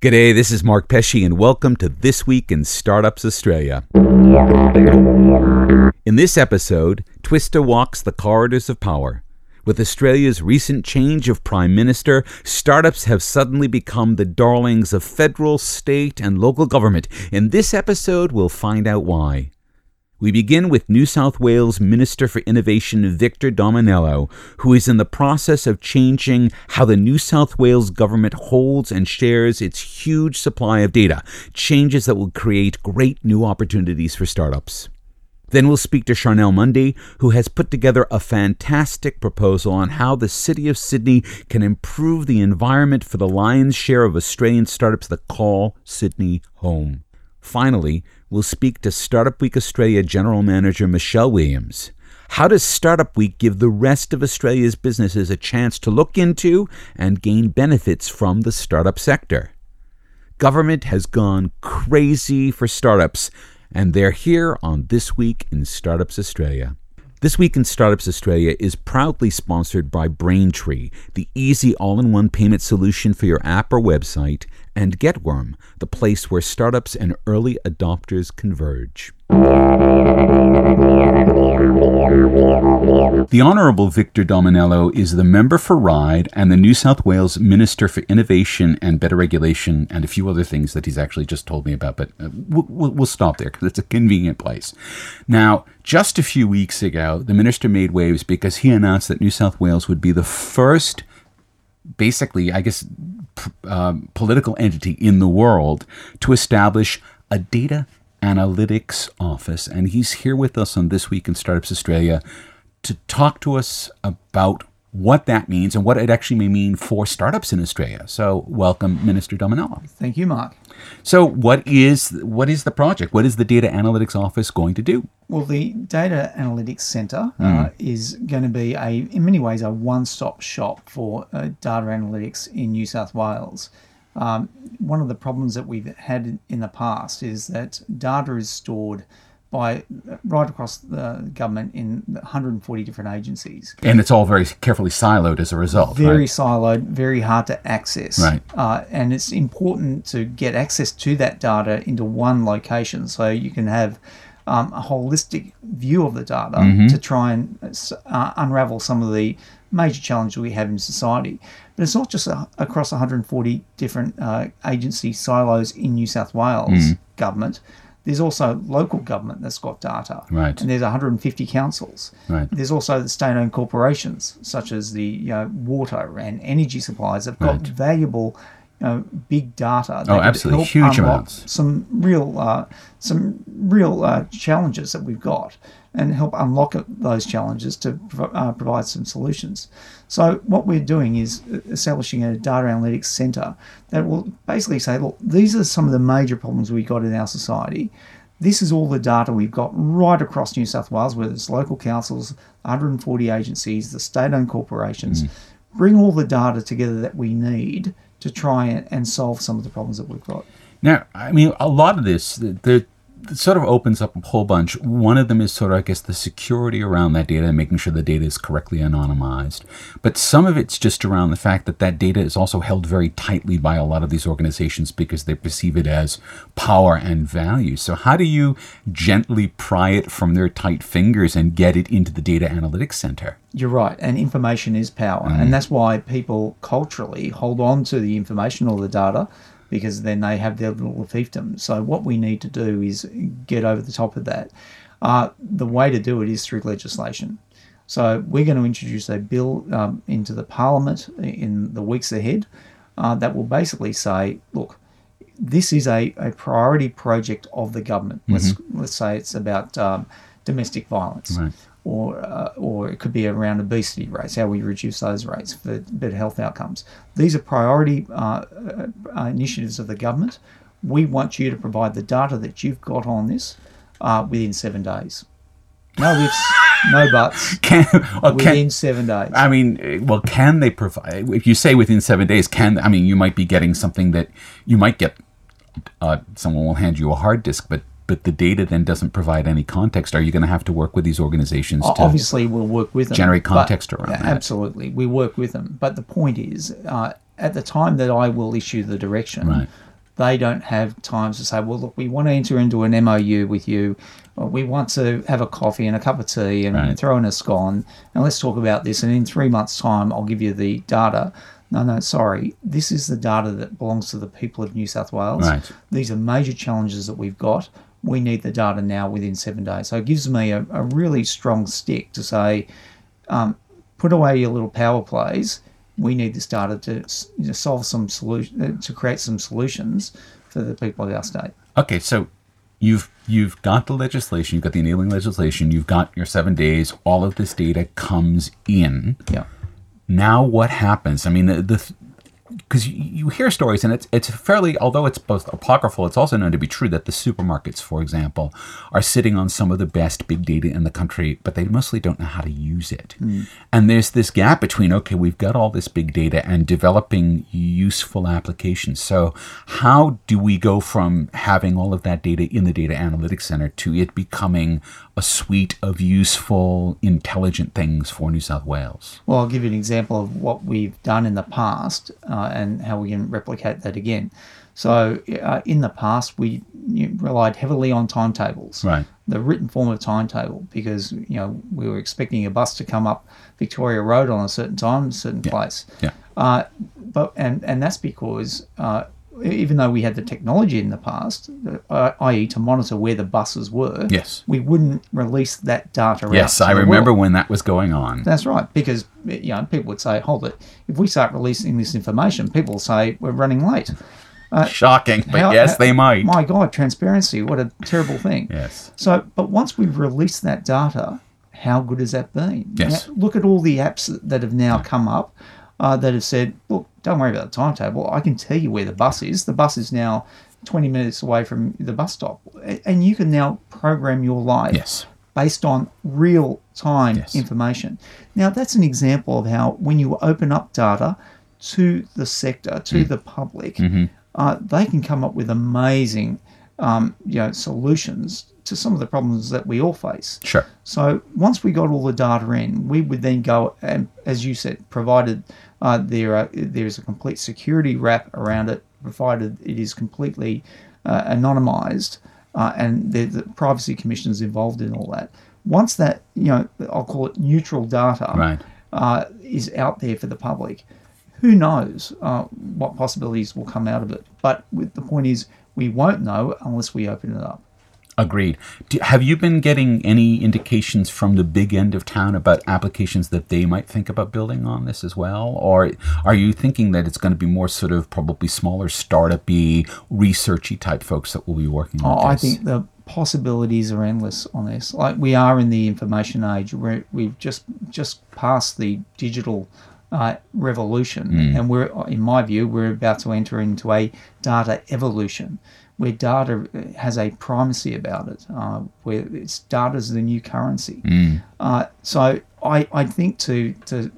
G'day, this is Mark Pesce, and welcome to This Week in Startups Australia. In this episode, Twista walks the corridors of power. With Australia's recent change of Prime Minister, startups have suddenly become the darlings of federal, state, and local government. In this episode, we'll find out why. We begin with New South Wales Minister for Innovation Victor Dominello, who is in the process of changing how the New South Wales government holds and shares its huge supply of data, changes that will create great new opportunities for startups. Then we'll speak to Charnel Mundy, who has put together a fantastic proposal on how the City of Sydney can improve the environment for the lion's share of Australian startups that call Sydney home. Finally, we'll speak to Startup Week Australia General Manager Michelle Williams. How does Startup Week give the rest of Australia's businesses a chance to look into and gain benefits from the startup sector? Government has gone crazy for startups, and they're here on This Week in Startups Australia. This Week in Startups Australia is proudly sponsored by Braintree, the easy all in one payment solution for your app or website, and Getworm, the place where startups and early adopters converge. The Honourable Victor Dominello is the member for Ryde and the New South Wales Minister for Innovation and Better Regulation, and a few other things that he's actually just told me about, but uh, we'll, we'll stop there because it's a convenient place. Now, just a few weeks ago, the minister made waves because he announced that New South Wales would be the first, basically, I guess, um, political entity in the world to establish a data analytics office. And he's here with us on This Week in Startups Australia to talk to us about what that means and what it actually may mean for startups in Australia. So, welcome, Minister Dominello. Thank you, Mark. So, what is what is the project? What is the Data Analytics Office going to do? Well, the Data Analytics Centre uh, mm. is going to be a, in many ways, a one-stop shop for uh, data analytics in New South Wales. Um, one of the problems that we've had in the past is that data is stored by right across the government in 140 different agencies. And it's all very carefully siloed as a result. Very right? siloed, very hard to access. Right. Uh, and it's important to get access to that data into one location so you can have um, a holistic view of the data mm-hmm. to try and uh, unravel some of the major challenges we have in society. But it's not just a, across 140 different uh, agency silos in New South Wales mm. government there's also local government that's got data. Right. And there's 150 councils. Right. There's also the state owned corporations, such as the you know, water and energy suppliers, have got right. valuable you know, big data. oh, absolutely, huge amounts. Some real, uh, some real uh, challenges that we've got and help unlock those challenges to uh, provide some solutions. So, what we're doing is establishing a data analytics center that will basically say, look, these are some of the major problems we've got in our society. This is all the data we've got right across New South Wales, whether it's local councils, 140 agencies, the state owned corporations. Mm. Bring all the data together that we need to try and solve some of the problems that we've got. Now, I mean, a lot of this, the, sort of opens up a whole bunch. One of them is sort of, I guess, the security around that data and making sure the data is correctly anonymized. But some of it's just around the fact that that data is also held very tightly by a lot of these organizations because they perceive it as power and value. So, how do you gently pry it from their tight fingers and get it into the data analytics center? You're right, and information is power, mm. and that's why people culturally hold on to the information or the data because then they have their little fiefdom. So what we need to do is get over the top of that. Uh, the way to do it is through legislation. So we're going to introduce a bill um, into the Parliament in the weeks ahead uh, that will basically say, look, this is a, a priority project of the government. Mm-hmm. Let's let's say it's about um, domestic violence. Right or uh, or it could be around obesity rates, how we reduce those rates for better health outcomes. These are priority uh, uh, initiatives of the government. We want you to provide the data that you've got on this uh, within seven days. No ifs, no buts. Can, well, within can, seven days. I mean, well, can they provide? If you say within seven days, can I mean you might be getting something that you might get. Uh, someone will hand you a hard disk, but but the data then doesn't provide any context. Are you going to have to work with these organizations to obviously we'll work with them generate context around that? Absolutely, we work with them. But the point is, uh, at the time that I will issue the direction, right. they don't have time to say, well, look, we want to enter into an MOU with you. We want to have a coffee and a cup of tea and Right. throw in a scone and let's talk about this. And in three months' time, I'll give you the data. No, no, sorry. This is the data that belongs to the people of New South Wales. Right. These are major challenges that we've got. We need the data now within seven days. So it gives me a, a really strong stick to say, um, put away your little power plays. We need this data to you know, solve some solution, to create some solutions for the people of our state. Okay, so you've you've got the legislation, you've got the enabling legislation, you've got your seven days. All of this data comes in. Yeah. Now, what happens? I mean, the the because you, you hear stories, and it's it's fairly, although it's both apocryphal, it's also known to be true that the supermarkets, for example, are sitting on some of the best big data in the country, but they mostly don't know how to use it. And there's this gap between okay, we've got all this big data and developing useful applications. So, how do we go from having all of that data in the data analytics center to it becoming a suite of useful, intelligent things for New South Wales? Well, I'll give you an example of what we've done in the past uh, and how we can replicate that again. So, uh, in the past, we relied heavily on timetables, Right. the written form of timetable, because you know we were expecting a bus to come up Victoria Road on a certain time, a certain place. Yeah. Uh, but and and that's because uh, even though we had the technology in the past, uh, i.e., to monitor where the buses were, Yes. we wouldn't release that data. out Yes, I remember when that was going on. That's right, because you know people would say, "Hold it! If we start releasing this information, people will say we're running late." Shocking, but How- yes, how- they might. My God, transparency! What a terrible thing. Yes. So, but once we've released that data, how good has that been? Yes. Now, look at all the apps that have now come up uh, that have said, "Look, don't worry about the timetable. I can tell you where the bus is. The bus is now 20 minutes away from the bus stop, and you can now program your life Yes. based on real time Yes. information. Now, that's an example of how when you open up data to the sector, to Mm. the public, Mm-hmm. uh, they can come up with amazing um, you know, solutions to some of the problems that we all face. Sure. So once we got all the data in, we would then go and, as you said, provided uh, there are, there is a complete security wrap around it, provided it is completely uh, anonymized, uh, and the, the privacy commission is involved in all that. Once that you know, I'll call it neutral data, Right. uh, is out there for the public. Who knows uh, what possibilities will come out of it? But with, the point is, we won't know unless we open it up. Agreed. Do, have you been getting any indications from the big end of town about applications that they might think about building on this as well? Or are you thinking that it's going to be more sort of probably smaller, startup-y, researchy type folks that will be working on Oh, I think the possibilities are endless on this. Like we are in the information age. Where we've just just passed the digital uh, revolution, and we're, in my view, we're about to enter into a data evolution, where data has a primacy about it, uh, where it's data is the new currency. Uh, so I, I think to to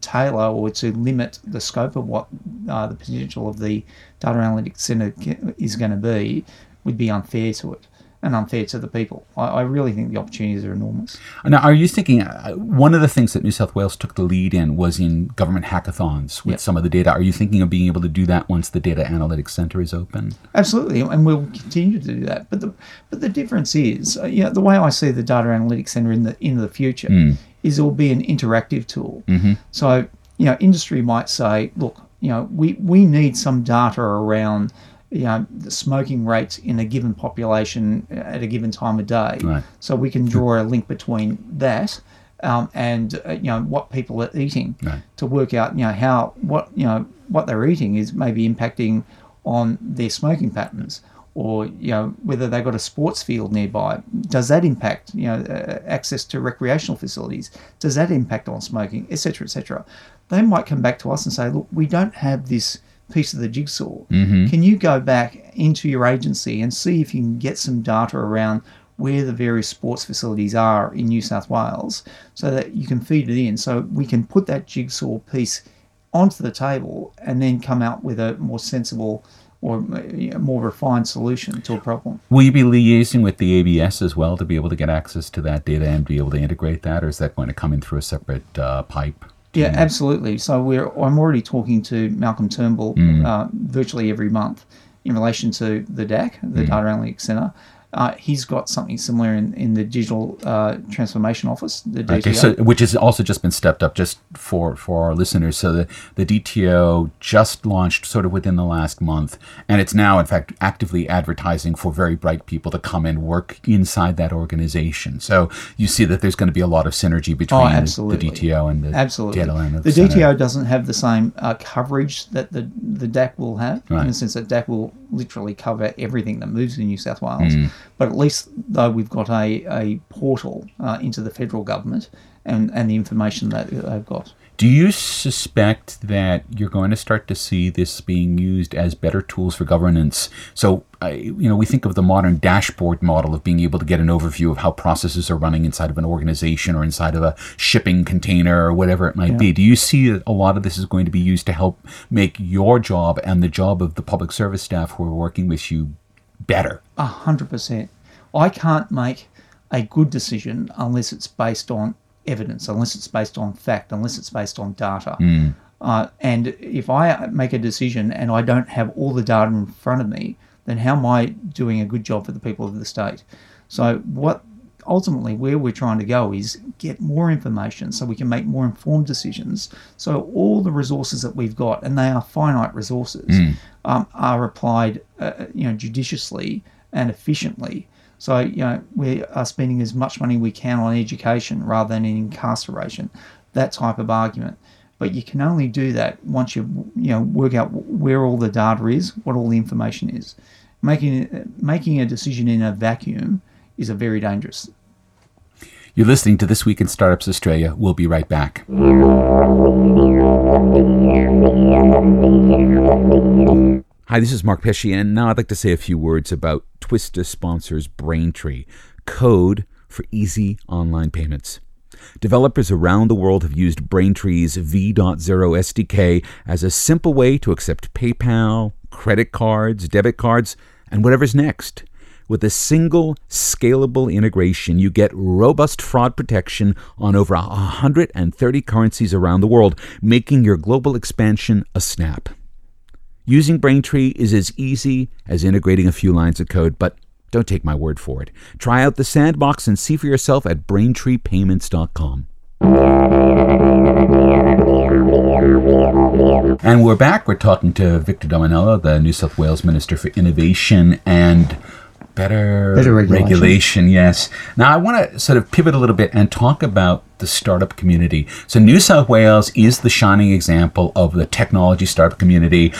tailor or to limit the scope of what uh, the potential of the data analytics center is going to be would be unfair to it and unfair to the people. I, I really think the opportunities are enormous. Now, are you thinking uh, one of the things that New South Wales took the lead in was in government hackathons with Yep. some of the data? Are you thinking of being able to do that once the Data Analytics Center is open? Absolutely, and we'll continue to do that. But the but the difference is, uh, you know, the way I see the data analytics center in the in the future is it will be an interactive tool. So you know, industry might say, look, you know, we we need some data around. You know, the smoking rates in a given population at a given time of day, Right. so we can draw a link between that um, and uh, you know what people are eating Right. to work out you know how what you know what they're eating is maybe impacting on their smoking patterns or you know whether they've got a sports field nearby. Does that impact you know uh, access to recreational facilities? Does that impact on smoking etc etc they might come back to us and say look we don't have this piece of the jigsaw can you go back into your agency and see if you can get some data around where the various sports facilities are in New South Wales so that you can feed it in so we can put that jigsaw piece onto the table and then come out with a more sensible or more refined solution to a problem. Will you be liaising with the ABS as well to be able to get access to that data and be able to integrate that, or is that going to come in through a separate uh, pipe? Yeah, absolutely. So we're I'm already talking to Malcolm Turnbull uh, virtually every month, in relation to the DAC, the Mm. Data Analytics Centre, uh, he's got something similar in, in the Digital uh, Transformation Office, the DTO. Okay, so which has also just been stepped up just for for our listeners. So the the DTO just launched sort of within the last month, and it's now in fact actively advertising for very bright people to come and work inside that organization. So you see that there's going to be a lot of synergy between Oh, the. DTO and the Absolutely. The. DTO doesn't have the same uh, coverage that the, the DAC will have, in the sense that DAC will literally cover everything that moves in New South Wales. Mm. But at least, though, we've got a, a portal uh, into the federal government and, and the information that they've got. Do you suspect that you're going to start to see this being used as better tools for governance? So, I you know, we think of the modern dashboard model of being able to get an overview of how processes are running inside of an organization or inside of a shipping container or whatever it might be. Do you see that a lot of this is going to be used to help make your job and the job of the public service staff who are working with you better? A hundred percent. I can't make a good decision unless it's based on evidence, unless it's based on fact, unless it's based on data. Uh, and if I make a decision and I don't have all the data in front of me, then how am I doing a good job for the people of the state? So what ultimately where we're trying to go is get more information so we can make more informed decisions. So all the resources that we've got, and they are finite resources, um, are applied, uh, you know, judiciously and efficiently. So you know we are spending as much money we can on education rather than in incarceration, that type of argument. But you can only do that once you you know work out where all the data is, what all the information is. Making making a decision in a vacuum is a very dangerous. You're listening to This Week in Startups Australia. We'll be right back. Hi, this is Mark Pesce, and now I'd like to say a few words about Twista sponsors Braintree, code for easy online payments. Developers around the world have used Braintree's V.0 SDK as a simple way to accept PayPal, credit cards, debit cards, and whatever's next. With a single scalable integration, you get robust fraud protection on over 130 currencies around the world, making your global expansion a snap. Using Braintree is as easy as integrating a few lines of code, but don't take my word for it. Try out the sandbox and see for yourself at braintreepayments.com. And we're back. We're talking to Victor Dominello, the New South Wales Minister for Innovation and Better, Better regulation. Yes. Now, I want to sort of pivot a little bit and talk about the startup community. So, New South Wales is the shining example of the technology startup community.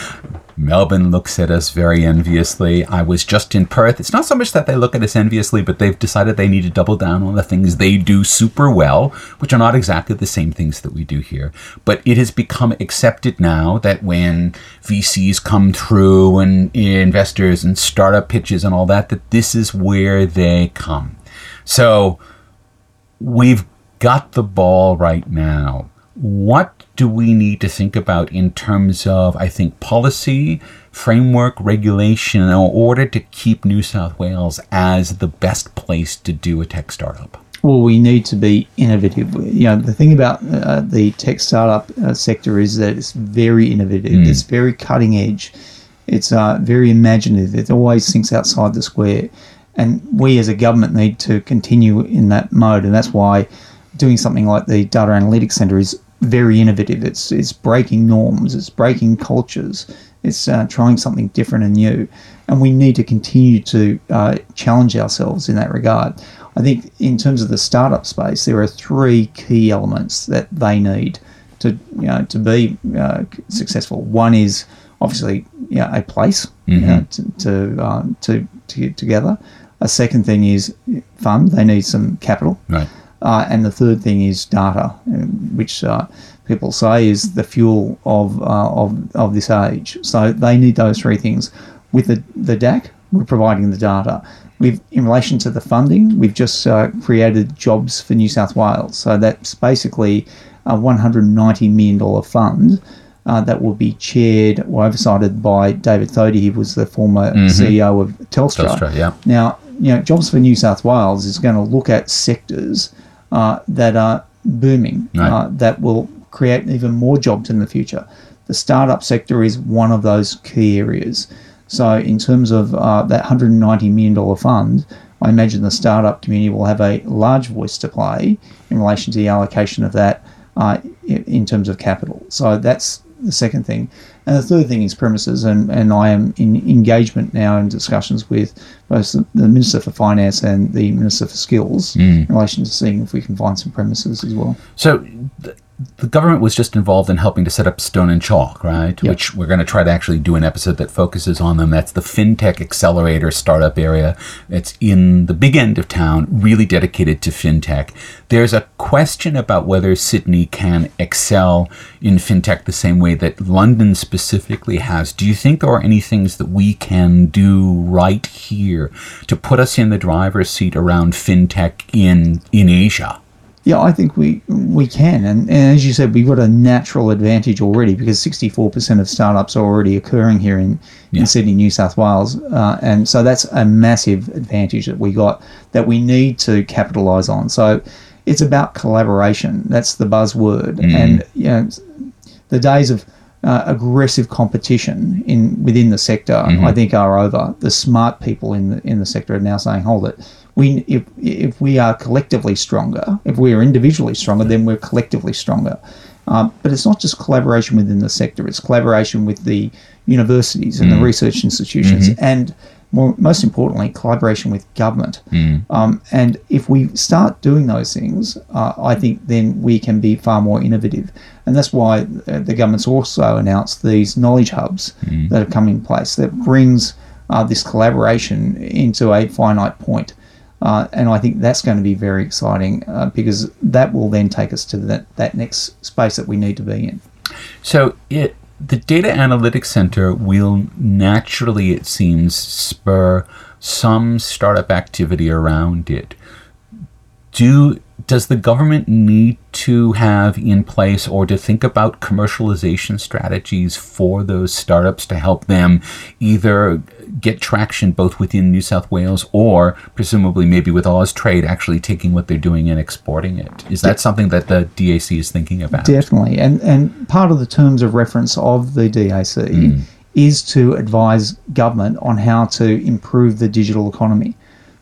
Melbourne looks at us very enviously. I was just in Perth. It's not so much that they look at us enviously, but they've decided they need to double down on the things they do super well, which are not exactly the same things that we do here. But it has become accepted now that when VCs come through and investors and startup pitches and all that, that this is where they come. So we've got the ball right now. What do we need to think about in terms of, I think, policy, framework, regulation in order to keep New South Wales as the best place to do a tech startup? Well, we need to be innovative. You know, the thing about uh, the tech startup uh, sector is that it's very innovative. It's very cutting edge. It's uh, very imaginative. It always thinks outside the square. And we as a government need to continue in that mode. And that's why doing something like the Data Analytics Centre is very innovative. It's, it's breaking norms, it's breaking cultures, it's uh, trying something different and new. And we need to continue to uh, challenge ourselves in that regard. I think in terms of the startup space, there are three key elements that they need to you know to be uh, successful. One is obviously you know, a place you know, to to, um, to to get together. A second thing is fund. They need some capital. Right. Uh, and the third thing is data, um, which uh, people say is the fuel of, uh, of of this age. So they need those three things. With the the DAC, we're providing the data. We've, in relation to the funding, we've just uh, created jobs for New South Wales. So that's basically a $190 million fund uh, that will be chaired or oversighted by David Thodey. He was the former CEO of Telstra. Telstra, yeah. Now, you know, Jobs for New South Wales is going to look at sectors uh, that are booming, Right. uh, that will create even more jobs in the future. The startup sector is one of those key areas. So, in terms of uh, that $190 million fund, I imagine the startup community will have a large voice to play in relation to the allocation of that uh, in terms of capital. So, that's the second thing. And the third thing is premises, and, and I am in engagement now in discussions with both the, the Minister for Finance and the Minister for Skills hmm. in relation to seeing if we can find some premises as well. So th- the government was just involved in helping to set up Stone and Chalk, right? Which we're going to try to actually do an episode that focuses on them. That's the FinTech Accelerator startup area. It's in the big end of town, really dedicated to FinTech. There's a question about whether Sydney can excel in FinTech the same way that London specifically has. Do you think there are any things that we can do right here to put us in the driver's seat around FinTech in, in Asia? Yeah, I think we we can, and, and as you said, we've got a natural advantage already because sixty four percent of startups are already occurring here in, Yeah. in Sydney, New South Wales, uh, and so that's a massive advantage that we got that we need to capitalise on. So it's about collaboration. That's the buzzword, and you know, the days of uh, aggressive competition in within the sector, I think, are over. The smart people in the in the sector are now saying, "Hold it." We, if, if we are collectively stronger, if we are individually stronger, then we're collectively stronger. Um, but it's not just collaboration within the sector; it's collaboration with the universities and the research institutions, and more, most importantly, collaboration with government. Um, and if we start doing those things, uh, I think then we can be far more innovative. And that's why uh, the government's also announced these knowledge hubs that have come in place that brings uh, this collaboration into a finite point. Uh, and I think that's going to be very exciting uh, because that will then take us to that, that next space that we need to be in. So it the data analytics center will naturally, it seems, spur some startup activity around it. Do does the government need to have in place or to think about commercialization strategies for those startups to help them either get traction both within New South Wales or presumably maybe with Austrade actually taking what they're doing and exporting it? Is that something that the DAC is thinking about? Definitely. And, and part of the terms of reference of the DAC hmm. is to advise government on how to improve the digital economy.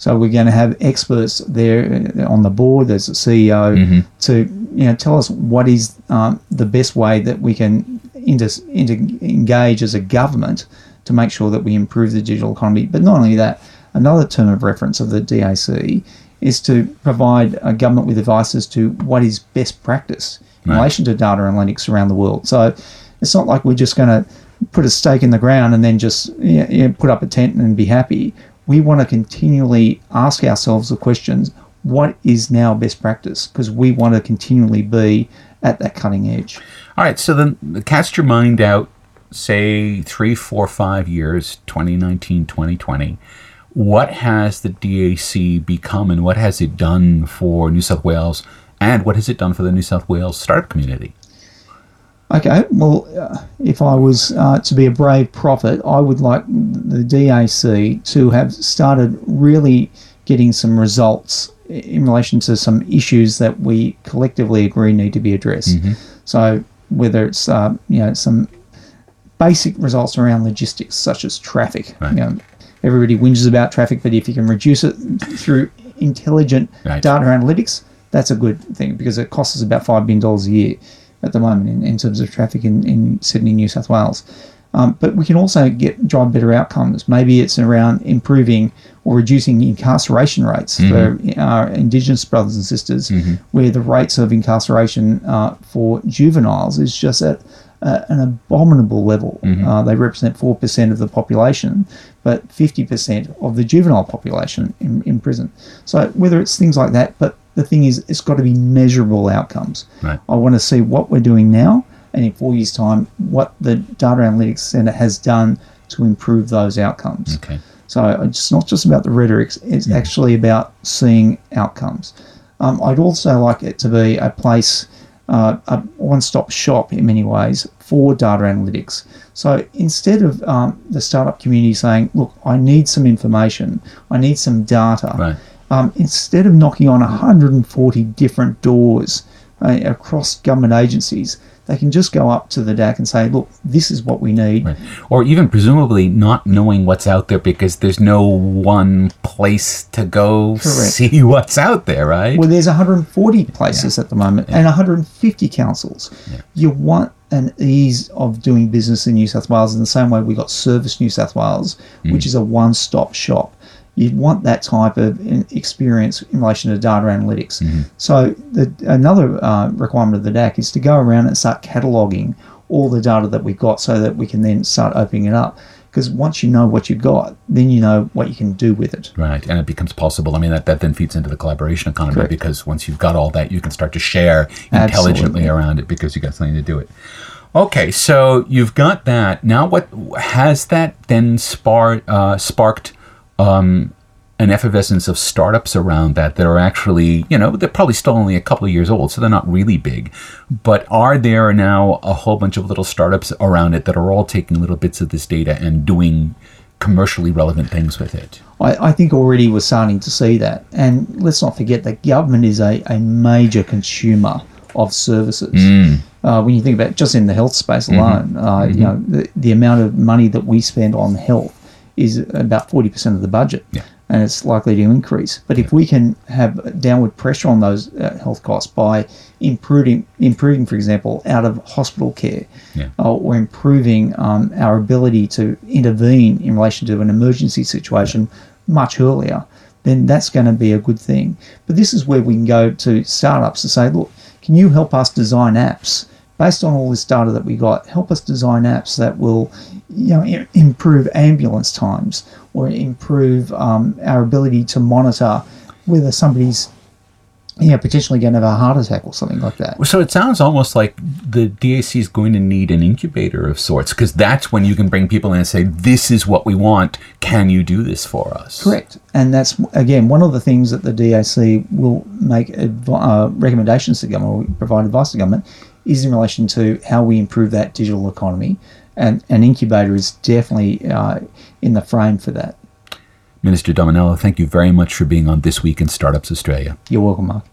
So we're going to have experts there uh, on the board. There's a CEO to you know tell us what is um, the best way that we can inter, inter, engage as a government to make sure that we improve the digital economy. But not only that, another term of reference of the DAC is to provide a government with advice as to what is best practice in Right. relation to data analytics around the world. So it's not like we're just going to put a stake in the ground and then just you know, put up a tent and be happy. We want to continually ask ourselves the questions what is now best practice? Because we want to continually be at that cutting edge. All right, so then cast your mind out, say three, four, five years, 2019, 2020. What has the DAC become and what has it done for New South Wales and what has it done for the New South Wales startup community? Okay, well, uh, if I was uh, to be a brave prophet, I would like the DAC to have started really getting some results in relation to some issues that we collectively agree need to be addressed. So, whether it's uh, you know some basic results around logistics, such as traffic. Right. You know, everybody whinges about traffic, but if you can reduce it through intelligent Right. data analytics, that's a good thing because it costs us about $5 billion a year at the moment in, in terms of traffic in, in Sydney, New South Wales. Um, but we can also get drive better outcomes. Maybe it's around improving or reducing incarceration rates for our Indigenous brothers and sisters, where the rates of incarceration uh, for juveniles is just at uh, an abominable level. Uh, they represent 4% of the population, but 50% of the juvenile population in, in prison. So, whether it's things like that, but the thing is, it's got to be measurable outcomes. Right. I want to see what we're doing now, and in four years' time, what the Data Analytics Centre has done to improve those outcomes. Okay. So it's not just about the rhetoric, it's actually about seeing outcomes. Um, I'd also like it to be a place, uh, a one stop shop in many ways for data analytics. So instead of um, the startup community saying, look, I need some information, I need some data, Right. um, instead of knocking on 140 different doors uh, across government agencies, they can just go up to the DAC and say, look, this is what we need. Right. Or even presumably not knowing what's out there because there's no one place to go Correct. see what's out there, right? Well, there's 140 places at the moment and 150 councils. You want an ease of doing business in New South Wales in the same way we got Service New South Wales, which is a one stop shop. You'd want that type of experience in relation to data analytics. So, the, another uh, requirement of the DAC is to go around and start cataloguing all the data that we've got so that we can then start opening it up. Because once you know what you've got, then you know what you can do with it. Right, and it becomes possible. I mean, that, that then feeds into the collaboration economy Correct. because once you've got all that, you can start to share intelligently Absolutely. around it because you've got something to do it. Okay, so you've got that. Now, what has that then spar, uh, sparked um, an effervescence of startups around that that are actually, you know, they're probably still only a couple of years old, so they're not really big. But are there now a whole bunch of little startups around it that are all taking little bits of this data and doing commercially relevant things with it? I, I think already we're starting to see that. And let's not forget that government is a, a major consumer of services. Uh, when you think about just in the health space alone, uh, you know, the, the amount of money that we spend on health is about 40% of the budget. Yeah. And it's likely to increase. But if we can have downward pressure on those uh, health costs by improving, improving, for example, out of hospital care, Yeah. uh, or improving um, our ability to intervene in relation to an emergency situation much earlier, then that's going to be a good thing. But this is where we can go to startups to say, look, can you help us design apps based on all this data that we got? Help us design apps that will, you know, improve ambulance times or improve um, our ability to monitor whether somebody's, you know, potentially going to have a heart attack or something like that. So it sounds almost like the DAC is going to need an incubator of sorts because that's when you can bring people in and say, "This is what we want. Can you do this for us?" Correct, and that's again one of the things that the DAC will make advi- uh, recommendations to government, or provide advice to government, is in relation to how we improve that digital economy, and an incubator is definitely uh, in the frame for that. Minister Dominello, thank you very much for being on this week in Startups Australia. You're welcome, Mark.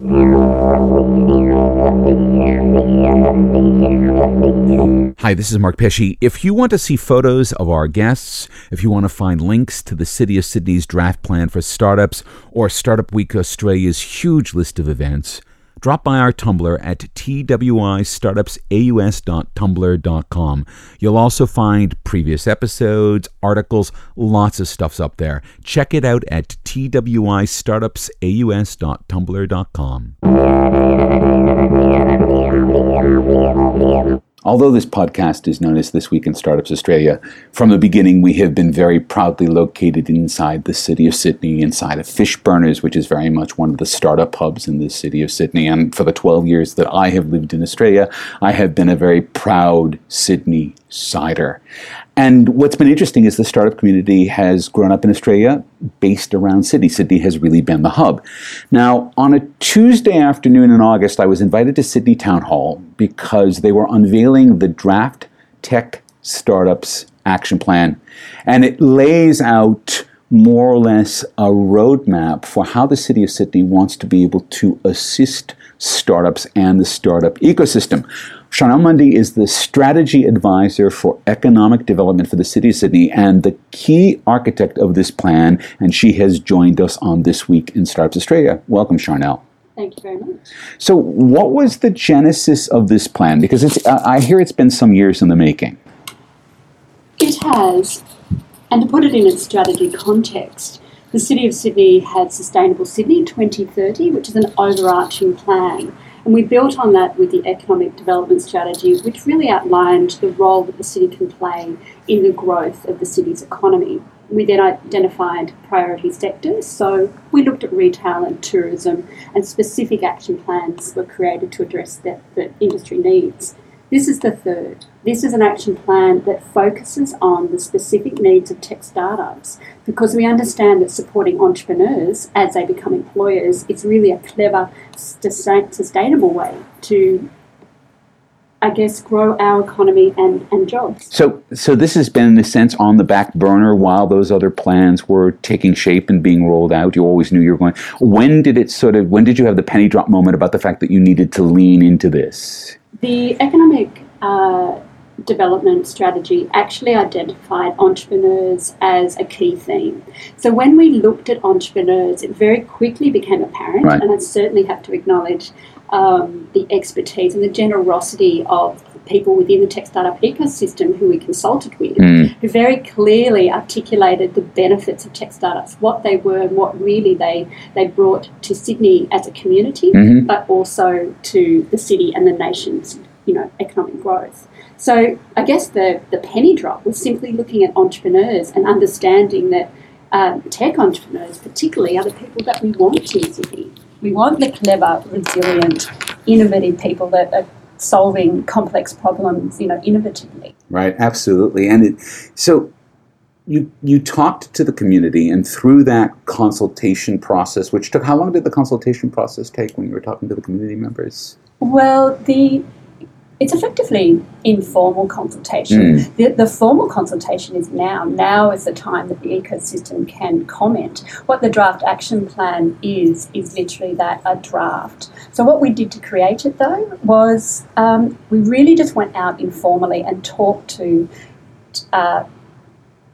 Hi, this is Mark Pesce. If you want to see photos of our guests, if you want to find links to the City of Sydney's draft plan for startups or Startup Week Australia's huge list of events, drop by our Tumblr at twistartupsaus.tumblr.com. You'll also find previous episodes, articles, lots of stuff's up there. Check it out at twistartupsaus.tumblr.com. Although this podcast is known as This Week in Startups Australia, from the beginning we have been very proudly located inside the city of Sydney, inside of Fishburners, which is very much one of the startup hubs in the city of Sydney. And for the 12 years that I have lived in Australia, I have been a very proud Sydney sider. And what's been interesting is the startup community has grown up in Australia based around Sydney. Sydney has really been the hub. Now, on a Tuesday afternoon in August, I was invited to Sydney Town Hall because they were unveiling the Draft Tech Startups Action Plan. And it lays out more or less a roadmap for how the City of Sydney wants to be able to assist startups and the startup ecosystem. Chanel Mundy is the strategy advisor for economic development for the City of Sydney and the key architect of this plan, and she has joined us on This Week in Startups Australia. Welcome, Charnel. Thank you very much. So, what was the genesis of this plan? Because it's, I hear it's been some years in the making. It has, and to put it in its strategy context, the City of Sydney had Sustainable Sydney 2030, which is an overarching plan. And we built on that with the economic development strategy, which really outlined the role that the city can play in the growth of the city's economy. We then identified priority sectors, so we looked at retail and tourism, and specific action plans were created to address the, the industry needs. This is the third. This is an action plan that focuses on the specific needs of tech startups because we understand that supporting entrepreneurs as they become employers is really a clever, sustain- sustainable way to I guess, grow our economy and, and jobs. So, so this has been, in a sense, on the back burner while those other plans were taking shape and being rolled out. You always knew you were going. When did it sort of? When did you have the penny drop moment about the fact that you needed to lean into this? The economic uh, development strategy actually identified entrepreneurs as a key theme. So when we looked at entrepreneurs, it very quickly became apparent, Right. and I certainly have to acknowledge um, the expertise and the generosity of people within the tech startup ecosystem who we consulted with, Mm. who very clearly articulated the benefits of tech startups, what they were, and what really they they brought to Sydney as a community, Mhm. but also to the city and the nation's you know economic growth. So I guess the the penny drop was simply looking at entrepreneurs and understanding that um, tech entrepreneurs, particularly, are the people that we want in Sydney. We want the clever, resilient, innovative people that are solving complex problems, you know, innovatively. Right, absolutely. And it, so you you talked to the community, and through that consultation process, which took how long did the consultation process take when you were talking to the community members? Well, the it's effectively informal consultation. The, the formal consultation is now. Now is the time that the ecosystem can comment. What the draft action plan is is literally that a draft. So what we did to create it though was um, we really just went out informally and talked to. Uh,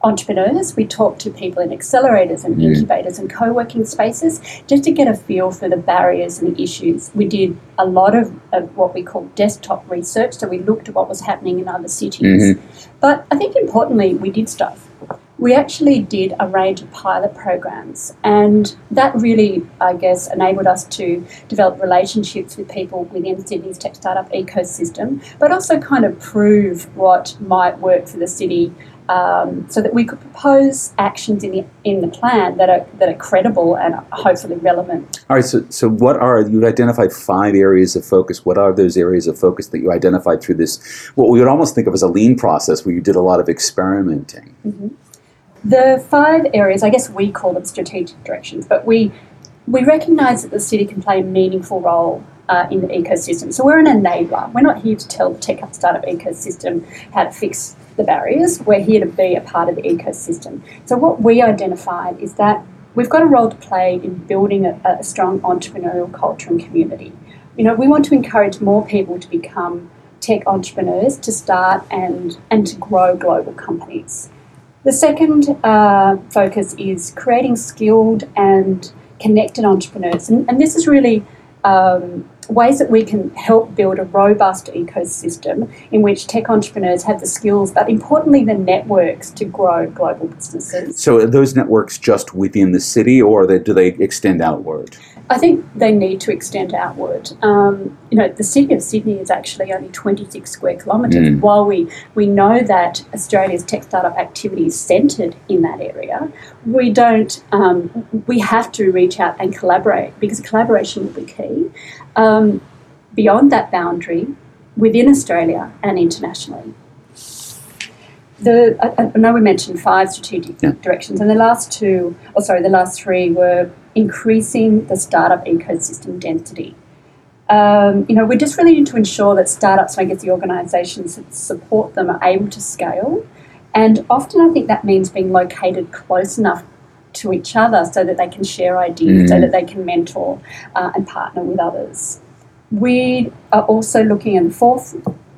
entrepreneurs. We talked to people in accelerators and incubators and co-working spaces just to get a feel for the barriers and the issues. We did a lot of, of what we call desktop research, so we looked at what was happening in other cities. Mm-hmm. But I think importantly, we did stuff. We actually did a range of pilot programs, and that really, I guess, enabled us to develop relationships with people within Sydney's tech startup ecosystem, but also kind of prove what might work for the city um, so that we could propose actions in the in the plan that are that are credible and hopefully relevant. All right, so so what are you identified five areas of focus? What are those areas of focus that you identified through this? What we would almost think of as a lean process, where you did a lot of experimenting. The five areas, I guess we call them strategic directions, but we we recognise that the city can play a meaningful role uh, in the ecosystem. So we're an enabler. We're not here to tell the tech startup ecosystem how to fix the barriers. We're here to be a part of the ecosystem. So what we identified is that we've got a role to play in building a, a strong entrepreneurial culture and community. You know, we want to encourage more people to become tech entrepreneurs, to start and and to grow global companies. The second uh, focus is creating skilled and connected entrepreneurs. And, and this is really um, ways that we can help build a robust ecosystem in which tech entrepreneurs have the skills, but importantly, the networks to grow global businesses. So are those networks just within the city, or do they extend outward? I think they need to extend outward. Um, you know, the city of Sydney is actually only 26 square kilometres. Mm. While we, we know that Australia's tech startup activity is centred in that area, we don't. Um, we have to reach out and collaborate because collaboration will be key. Um, beyond that boundary, within Australia and internationally. The, I, I know we mentioned five strategic Yeah. directions, and the last two, or sorry, the last three were increasing the startup ecosystem density. Um, you know, we just really need to ensure that startups, and I guess the organisations that support them, are able to scale. And often I think that means being located close enough to each other so that they can share ideas, so Mm. that they can mentor uh, and partner with others. We are also looking in the fourth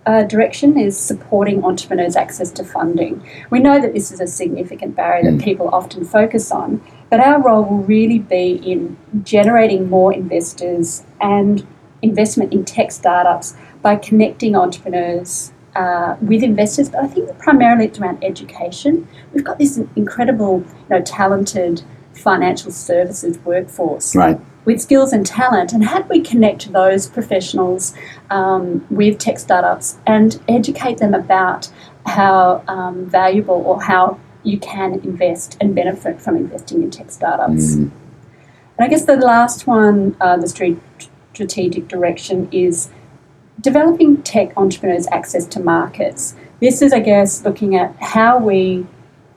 uh, direction is supporting entrepreneurs' access to funding. We know that this is a significant barrier that people often focus on, but our role will really be in generating more investors and investment in tech startups by connecting entrepreneurs uh, with investors. But I think primarily it's around education. We've got this incredible, you know, talented financial services workforce Right. With skills and talent, and how do we connect those professionals um, with tech startups and educate them about how um, valuable or how you can invest and benefit from investing in tech startups? Mm. And I guess the last one, uh, the strategic direction, is developing tech entrepreneurs' access to markets. This is, I guess, looking at how we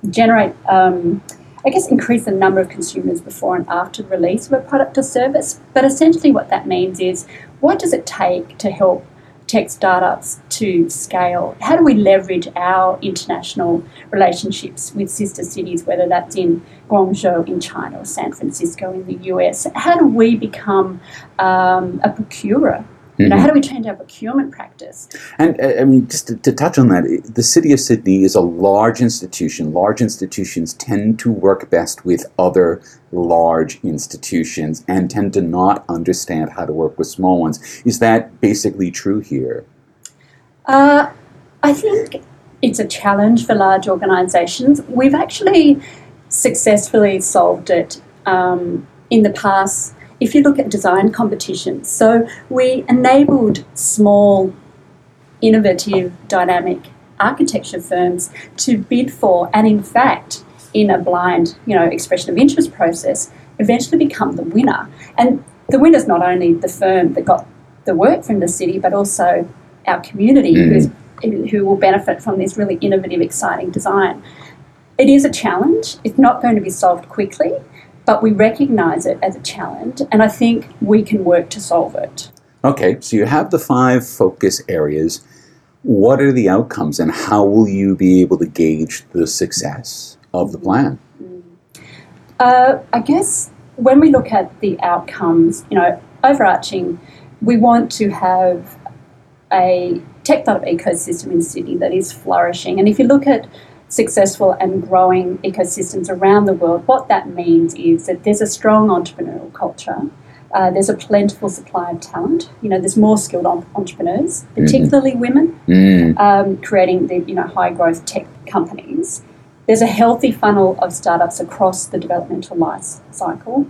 generate, um, I guess, increase the number of consumers before and after release of a product or service. But essentially, what that means is what does it take to help tech startups to scale? How do we leverage our international relationships with sister cities, whether that's in Guangzhou in China or San Francisco in the US? How do we become um, a procurer you know, how do we change our procurement practice? And uh, I mean, just to, to, touch on that, the City of Sydney is a large institution. Large institutions tend to work best with other large institutions and tend to not understand how to work with small ones. Is that basically true here? Uh, I think it's a challenge for large organisations. We've actually successfully solved it um, in the past if you look at design competitions, so we enabled small, innovative, dynamic architecture firms to bid for, and in fact, in a blind, you know, expression of interest process, eventually become the winner. And the winner is not only the firm that got the work from the city, but also our community mm. who will benefit from this really innovative, exciting design. It is a challenge. It's not going to be solved quickly, but we recognize it as a challenge, and I think we can work to solve it. Okay, so you have the five focus areas. What are the outcomes, and how will you be able to gauge the success of the plan? Uh, I guess when we look at the outcomes, you know, overarching, we want to have a tech startup ecosystem in Sydney that is flourishing. And if you look at successful and growing ecosystems around the world, what that means is that there's a strong entrepreneurial culture. Uh, there's a plentiful supply of talent. You know, there's more skilled entrepreneurs, mm-hmm. particularly mm. women, mm. um, creating the you know high growth tech companies. There's a healthy funnel of startups across the developmental life cycle.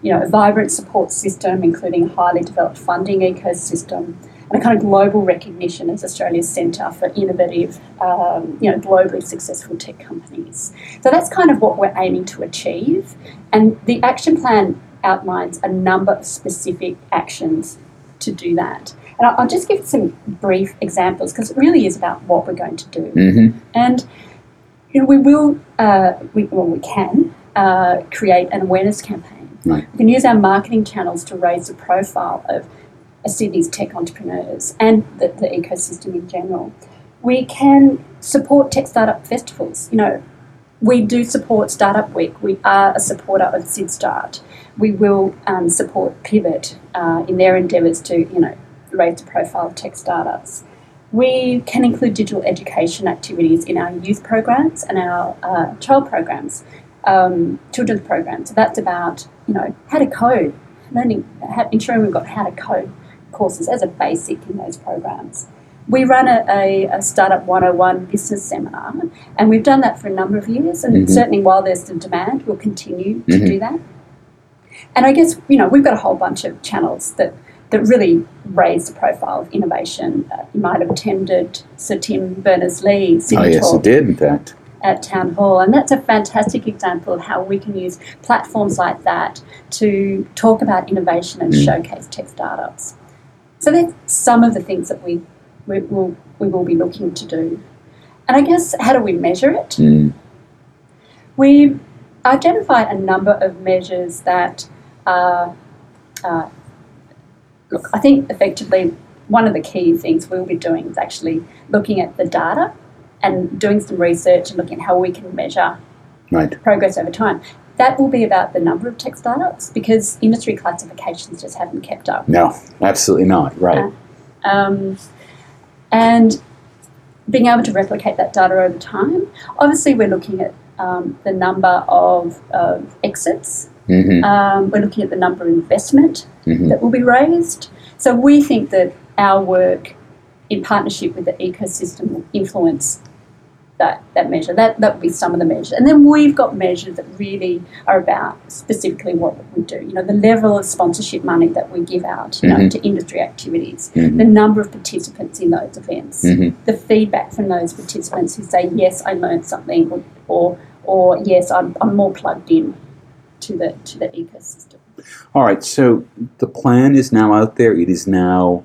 You know, a vibrant support system, including a highly developed funding ecosystem, a kind of global recognition as Australia's centre for innovative, um, you know, globally successful tech companies. So that's kind of what we're aiming to achieve. And the action plan outlines a number of specific actions to do that. And I'll just give some brief examples because it really is about what we're going to do. Mm-hmm. And you know, we will, uh, we, well, we can uh, create an awareness campaign. Right. We can use our marketing channels to raise the profile of Sydney's tech entrepreneurs and the, the ecosystem in general. We can support tech startup festivals. You know, we do support Startup Week. We are a supporter of SydStart. We will um, support Pivot uh, in their endeavours to, you know, raise the profile of tech startups. We can include digital education activities in our youth programs and our uh, child programs, um, children's programs. So that's about, you know, how to code, learning, ensuring we've got how to code courses as a basic in those programs. We run a, a, a, Startup 101 business seminar, and we've done that for a number of years. And mm-hmm. certainly, while there's the demand, we'll continue to mm-hmm. do that. And I guess you know we've got a whole bunch of channels that that really raise the profile of innovation. Uh, you might have attended Sir Tim Berners Lee. Oh yes, I did. In fact, at Town Hall. And that's a fantastic example of how we can use platforms like that to talk about innovation and mm. showcase tech startups. So that's some of the things that we, we, will, we will be looking to do. And I guess, how do we measure it? Mm. We've identified a number of measures that are, uh, look, I think effectively one of the key things we'll be doing is actually looking at the data and doing some research and looking at how we can measure right. progress over time that will be about the number of tech startups because industry classifications just haven't kept up. No, absolutely not. Right. Uh, um, and being able to replicate that data over time. Obviously, we're looking at um, the number of, of exits. Mm-hmm. Um, we're looking at the number of investment mm-hmm. that will be raised. So we think that our work in partnership with the ecosystem will influence that, that measure. That that would be some of the measures. And then we've got measures that really are about specifically what we do. You know, the level of sponsorship money that we give out, you mm-hmm. know, to industry activities, mm-hmm. the number of participants in those events, mm-hmm. the feedback from those participants who say, Yes, I learned something or or, or yes, I'm, I'm more plugged in to the to the ecosystem. All right, so the plan is now out there. It is now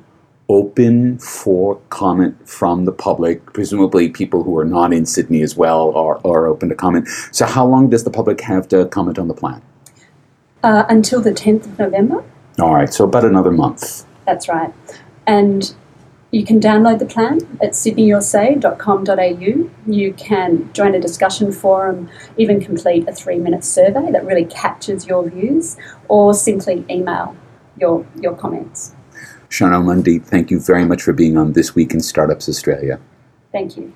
open for comment from the public. Presumably, people who are not in Sydney as well are, are open to comment. So, how long does the public have to comment on the plan? Uh, until the 10th of November. All right, so about another month. That's right. And you can download the plan at sydneyoursay.com.au. You can join a discussion forum, even complete a three minute survey that really captures your views, or simply email your, your comments. Shana Mundy, thank you very much for being on This Week in Startups Australia. Thank you.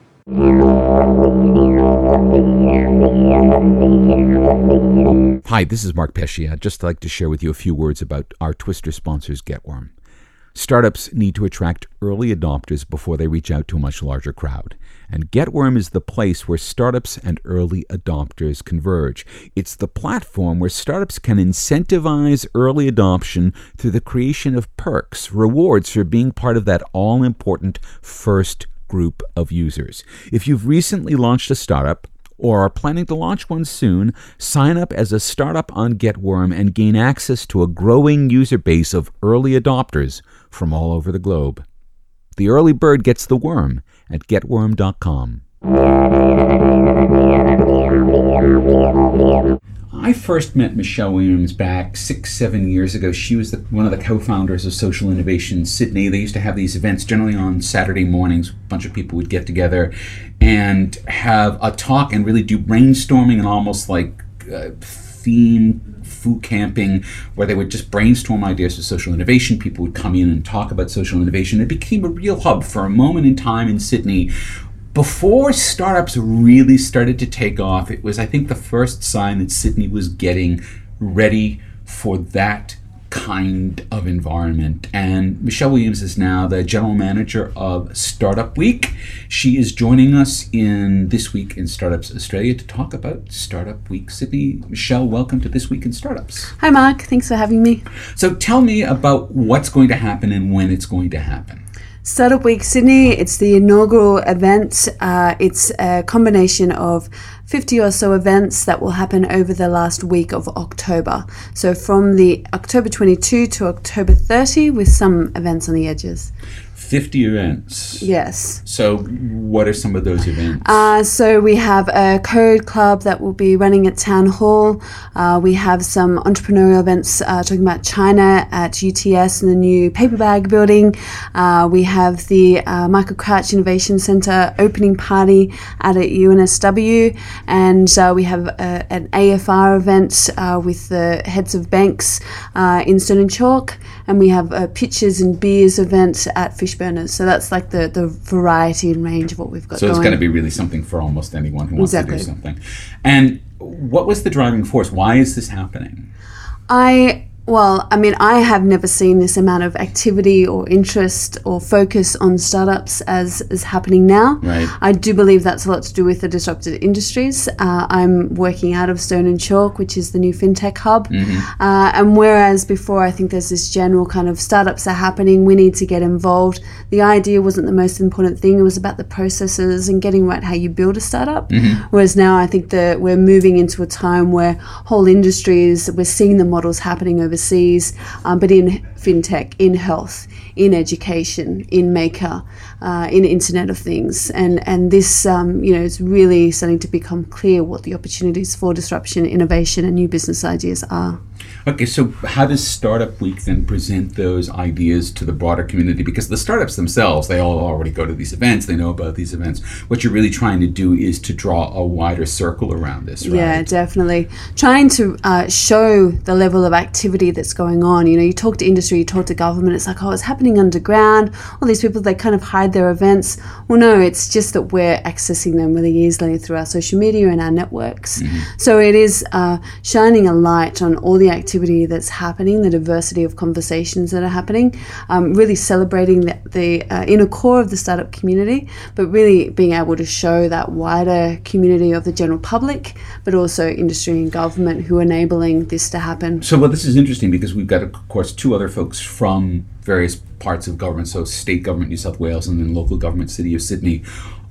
Hi, this is Mark Pesce. I'd just like to share with you a few words about our Twister sponsors, GetWorm. Startups need to attract early adopters before they reach out to a much larger crowd. And GetWorm is the place where startups and early adopters converge. It's the platform where startups can incentivize early adoption through the creation of perks, rewards for being part of that all important first group of users. If you've recently launched a startup, or are planning to launch one soon, sign up as a startup on GetWorm and gain access to a growing user base of early adopters from all over the globe. The early bird gets the worm at getworm.com. I first met Michelle Williams back six, seven years ago. She was the, one of the co founders of Social Innovation Sydney. They used to have these events generally on Saturday mornings. A bunch of people would get together and have a talk and really do brainstorming and almost like uh, theme food camping where they would just brainstorm ideas for social innovation. People would come in and talk about social innovation. It became a real hub for a moment in time in Sydney. Before startups really started to take off, it was, I think, the first sign that Sydney was getting ready for that kind of environment. And Michelle Williams is now the general manager of Startup Week. She is joining us in This Week in Startups Australia to talk about Startup Week Sydney. Michelle, welcome to This Week in Startups. Hi, Mark. Thanks for having me. So tell me about what's going to happen and when it's going to happen. Startup Week Sydney, it's the inaugural event. Uh, it's a combination of 50 or so events that will happen over the last week of October. So from the October 22 to October 30, with some events on the edges. 50 events. Yes. So, what are some of those events? Uh, so, we have a code club that will be running at Town Hall. Uh, we have some entrepreneurial events uh, talking about China at UTS in the new paper bag building. Uh, we have the uh, Michael Crouch Innovation Centre opening party at UNSW. And uh, we have a, an AFR event with the heads of banks in Stone and Chalk. And we have a pitches and beers event at Fishburners. So that's like the, the variety and range of what we've got. So it's going to be really something for almost anyone who wants exactly. to do something. And what was the driving force? Why is this happening? I well, I mean, I have never seen this amount of activity or interest or focus on startups as is happening now. Right. I do believe that's a lot to do with the disrupted industries. Uh, I'm working out of Stone and Chalk, which is the new fintech hub. Mm-hmm. Uh, and whereas before, I think there's this general kind of startups are happening, we need to get involved. The idea wasn't the most important thing. It was about the processes and getting right how you build a startup. Mm-hmm. Whereas now, I think that we're moving into a time where whole industries, we're seeing the models happening over um, but in fintech, in health, in education, in maker, uh, in Internet of Things, and and this um, you know is really starting to become clear what the opportunities for disruption, innovation, and new business ideas are. Okay, so how does Startup Week then present those ideas to the broader community? Because the startups themselves, they all already go to these events, they know about these events. What you're really trying to do is to draw a wider circle around this, right? Yeah, definitely. Trying to uh, show the level of activity that's going on. You know, you talk to industry, you talk to government, it's like, oh, it's happening underground. All these people, they kind of hide their events. Well, no, it's just that we're accessing them really easily through our social media and our networks. Mm-hmm. So it is uh, shining a light on all the that's happening, the diversity of conversations that are happening, um, really celebrating the, the uh, inner core of the startup community, but really being able to show that wider community of the general public, but also industry and government who are enabling this to happen. So, well, this is interesting because we've got, of course, two other folks from various parts of government, so state government, New South Wales, and then local government, City of Sydney,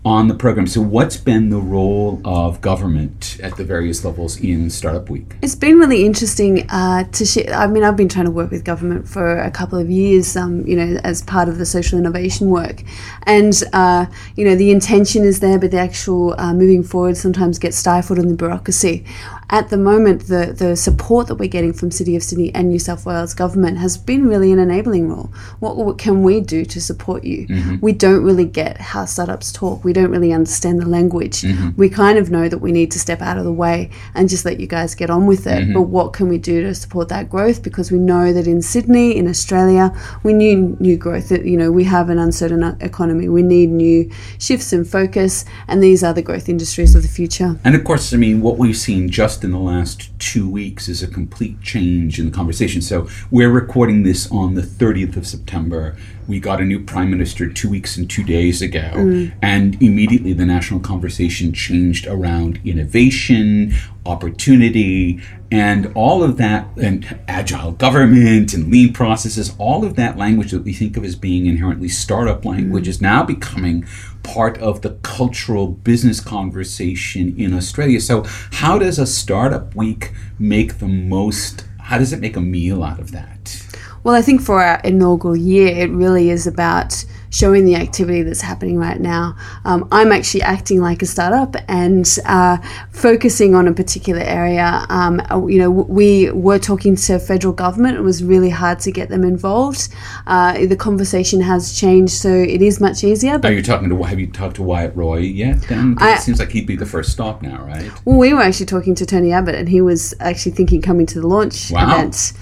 on the program. So, what's been the role of government at the various levels in Startup Week? It's been really interesting uh, to share. I mean, I've been trying to work with government for a couple of years, um, you know, as part of the social innovation work. And, uh, you know, the intention is there, but the actual uh, moving forward sometimes gets stifled in the bureaucracy. At the moment, the, the support that we're getting from City of Sydney and New South Wales government has been really an enabling role. What, what can we do to support you? Mm-hmm. We don't really get how startups talk. We don't really understand the language. Mm-hmm. We kind of know that we need to step out of the way and just let you guys get on with it. Mm-hmm. But what can we do to support that growth? Because we know that in Sydney, in Australia, we need new growth. That you know we have an uncertain economy. We need new shifts in focus, and these are the growth industries of the future. And of course, I mean, what we've seen just in the last two weeks is a complete change in the conversation. So we're recording this on the 30th of September. We got a new prime minister two weeks and two days ago, mm. and immediately the national conversation changed around innovation, opportunity, and all of that, and agile government and lean processes, all of that language that we think of as being inherently startup language mm. is now becoming part of the cultural business conversation in Australia. So, how does a startup week make the most? How does it make a meal out of that? Well, I think for our inaugural year, it really is about showing the activity that's happening right now. Um, I'm actually acting like a startup and uh, focusing on a particular area. Um, you know, we were talking to federal government. It was really hard to get them involved. Uh, the conversation has changed, so it is much easier. But Are you talking to? Have you talked to Wyatt Roy yet? Then I, it seems like he'd be the first stop now, right? Well, we were actually talking to Tony Abbott, and he was actually thinking coming to the launch wow. event.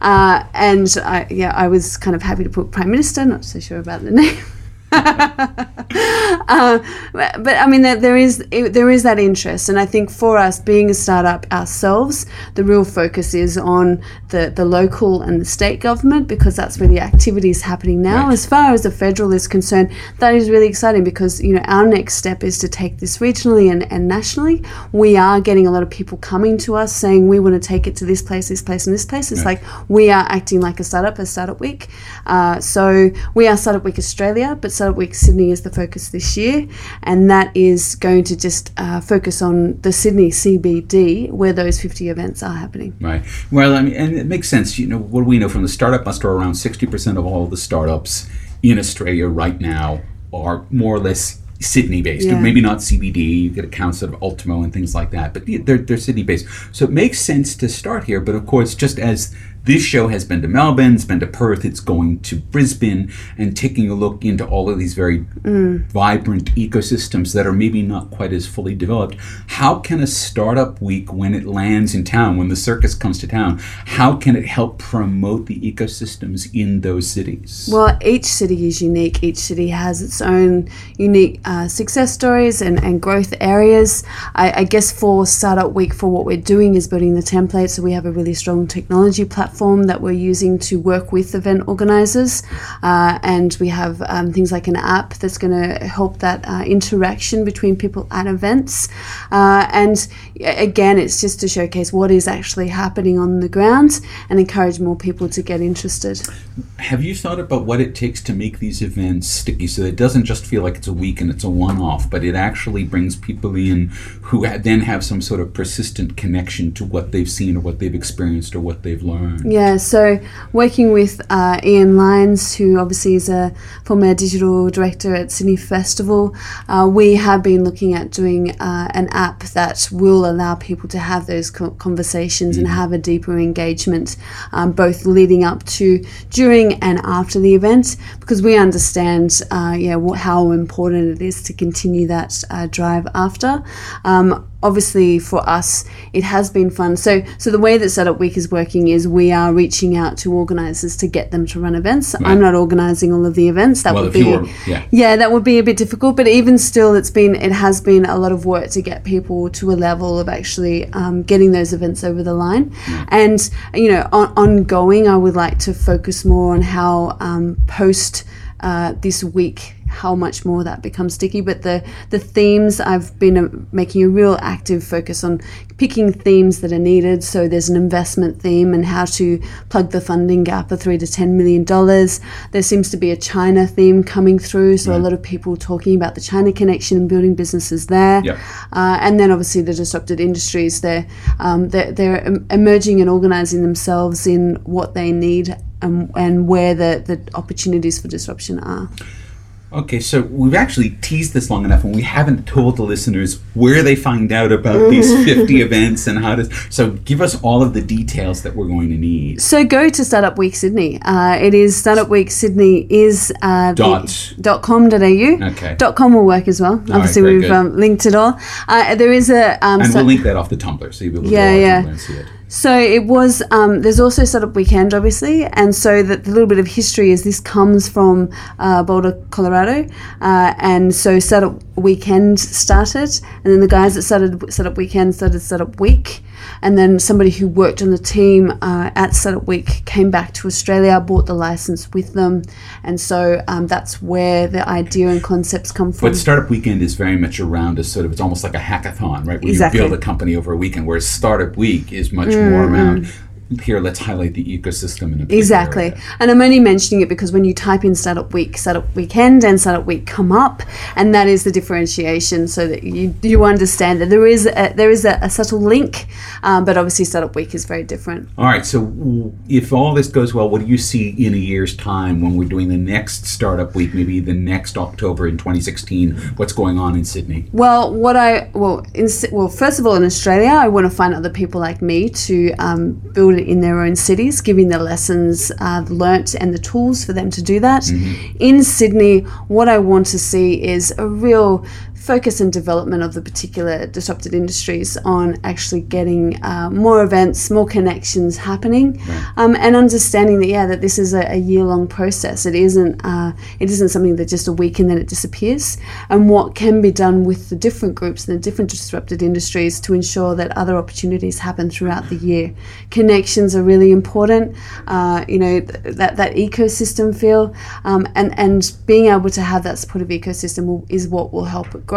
Uh, and I, yeah, I was kind of happy to put Prime Minister, not so sure about the name. uh, but, I mean, there, there is there is that interest, and I think for us, being a startup ourselves, the real focus is on the, the local and the state government because that's where the activity is happening now. Right. As far as the federal is concerned, that is really exciting because you know our next step is to take this regionally and, and nationally. We are getting a lot of people coming to us saying we want to take it to this place, this place, and this place. It's right. like we are acting like a startup, a startup week. Uh, so we are Startup Week Australia, but Startup Week Sydney is the focus this year, and that is going to just uh, focus on the Sydney CBD where those 50 events are happening. Right. Well, I mean, and it makes sense. You know, what do we know from the startup muster? Around 60% of all the startups in Australia right now are more or less Sydney based, yeah. maybe not CBD. You get accounts of Ultimo and things like that, but they're, they're Sydney based. So it makes sense to start here. But of course, just as this show has been to Melbourne, it's been to Perth, it's going to Brisbane, and taking a look into all of these very mm. vibrant ecosystems that are maybe not quite as fully developed. How can a startup week, when it lands in town, when the circus comes to town, how can it help promote the ecosystems in those cities? Well, each city is unique. Each city has its own unique uh, success stories and, and growth areas. I, I guess for Startup Week, for what we're doing is building the template. So we have a really strong technology platform platform that we're using to work with event organizers. Uh, and we have um, things like an app that's going to help that uh, interaction between people at events. Uh, and again, it's just to showcase what is actually happening on the ground and encourage more people to get interested. Have you thought about what it takes to make these events sticky so that it doesn't just feel like it's a week and it's a one off, but it actually brings people in who then have some sort of persistent connection to what they've seen or what they've experienced or what they've learned? Yeah, so working with uh, Ian Lyons, who obviously is a former digital director at Sydney Festival, uh, we have been looking at doing uh, an app that will allow people to have those conversations mm. and have a deeper engagement, um, both leading up to, during, and after the event, because we understand, uh, yeah, how important it is to continue that uh, drive after. Um, obviously for us it has been fun so so the way that Startup Week is working is we are reaching out to organizers to get them to run events right. i'm not organizing all of the events that well, would be were, yeah. yeah that would be a bit difficult but even still it's been it has been a lot of work to get people to a level of actually um, getting those events over the line mm. and you know on, ongoing i would like to focus more on how um, post uh, this week how much more that becomes sticky. But the the themes I've been uh, making a real active focus on picking themes that are needed. So there's an investment theme and how to plug the funding gap of three to ten million dollars. There seems to be a China theme coming through, so a lot of people talking about the China connection and building businesses there. Yep. Uh, and then obviously the disrupted industries. They're um, they're, they're emerging and organising themselves in what they need and, and where the, the opportunities for disruption are. Okay, so we've actually teased this long enough, and we haven't told the listeners where they find out about these 50 events and how to. So, give us all of the details that we're going to need. So go to Startup Week Sydney. Uh, it is Startup Week Sydney is uh, Dot. the, dot com.au. Okay. Dot com will work as well. Obviously, very we've um, linked it all. Uh, there is a um, And so- we'll link that off the Tumblr so you'll be able to Yeah, yeah. and see it. So it was. Um, there's also Startup Weekend, obviously, and so that the little bit of history is this comes from uh, Boulder, Colorado, uh, and so Startup Weekend started, and then the guys that started Startup Weekend started Startup Week, and then somebody who worked on the team uh, at Startup Week came back to Australia, bought the license with them, and so um, that's where the idea and concepts come from. But Startup Weekend is very much around a sort of, it's almost like a hackathon, right? Where Exactly. you build a company over a weekend, whereas Startup Week is much more around, here, let's highlight the ecosystem in a Exactly. area. And I'm only mentioning it because when you type in Startup Week, Startup Weekend, and Startup Week come up, and that is the differentiation so that you, you understand that there is a, there is a, a subtle link, um, but obviously Startup Week is very different. All right, so if all this goes well, what do you see in a year's time when we're doing the next Startup Week, maybe the next October in 2016? What's going on in Sydney? Well, what I well, in, well, first of all, in Australia, I want to find other people like me to um, build it in their own cities, giving the lessons uh, learnt and the tools for them to do that. In Sydney, what I want to see is a real focus and development of the particular disrupted industries on actually getting uh, more events, more connections happening, um, and understanding that yeah, that this is a, a year-long process. It isn't uh, it isn't something that just a week and then it disappears. And what can be done with the different groups and the different disrupted industries to ensure that other opportunities happen throughout the year. Connections are really important. Uh, you know th- that that ecosystem feel, um, and and being able to have that supportive ecosystem will, is what will help it grow.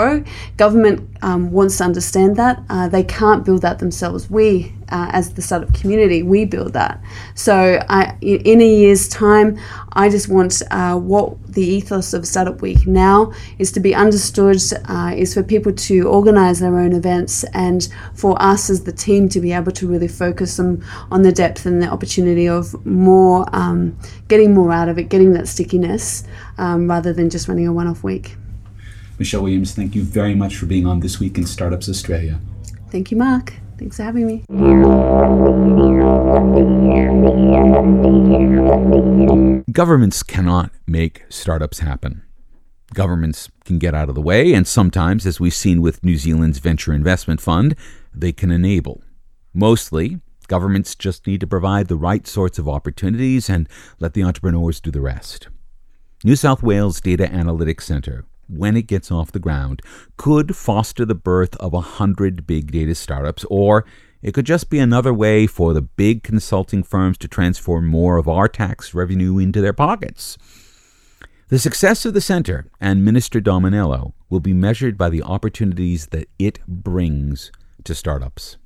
Government um, wants to understand that uh, they can't build that themselves. We, uh, as the startup community, we build that. So I, in a year's time, I just want uh, what the ethos of Startup Week now is to be understood, uh, is for people to organise their own events, and for us as the team to be able to really focus on on the depth and the opportunity of more, um, getting more out of it, getting that stickiness, um, rather than just running a one-off week. Michelle Williams, thank you very much for being on This Week in Startups Australia. Thank you, Mark. Thanks for having me. Governments cannot make startups happen. Governments can get out of the way, and sometimes, as we've seen with New Zealand's Venture Investment Fund, they can enable. Mostly, governments just need to provide the right sorts of opportunities and let the entrepreneurs do the rest. New South Wales Data Analytics Centre, when it gets off the ground, could foster the birth of a hundred big data startups, or it could just be another way for the big consulting firms to transform more of our tax revenue into their pockets. The success of the center and Minister Dominello will be measured by the opportunities that it brings to startups.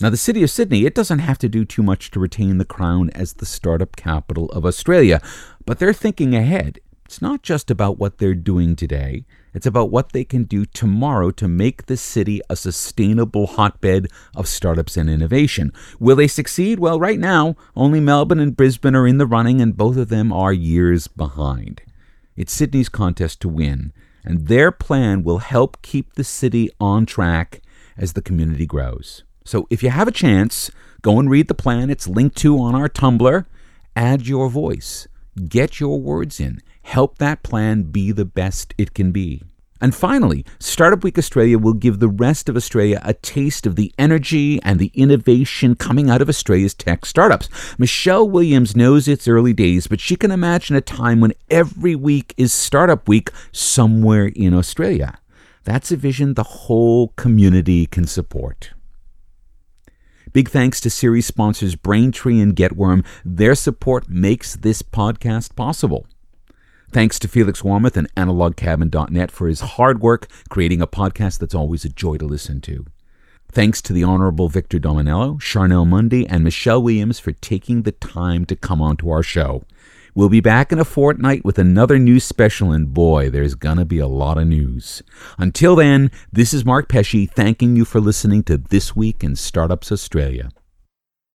Now, the city of Sydney, it doesn't have to do too much to retain the crown as the startup capital of Australia, but they're thinking ahead. It's not just about what they're doing today, it's about what they can do tomorrow to make the city a sustainable hotbed of startups and innovation. Will they succeed? Well, right now, only Melbourne and Brisbane are in the running, and both of them are years behind. It's Sydney's contest to win, and their plan will help keep the city on track as the community grows. So if you have a chance, go and read the plan. It's linked to on our Tumblr. Add your voice, get your words in, help that plan be the best it can be. And finally, Startup Week Australia will give the rest of Australia a taste of the energy and the innovation coming out of Australia's tech startups. Michelle Williams knows it's early days, but she can imagine a time when every week is Startup Week somewhere in Australia. That's a vision the whole community can support. Big thanks to series sponsors Braintree and Getworm. Their support makes this podcast possible. Thanks to Felix Warmoth and AnalogCabin.net for his hard work creating a podcast that's always a joy to listen to. Thanks to the Honorable Victor Dominello, Charnel Mundy, and Michelle Williams for taking the time to come onto our show. We'll be back in a fortnight with another news special, and boy, there's gonna be a lot of news. Until then, this is Mark Pesce thanking you for listening to This Week in Startups Australia.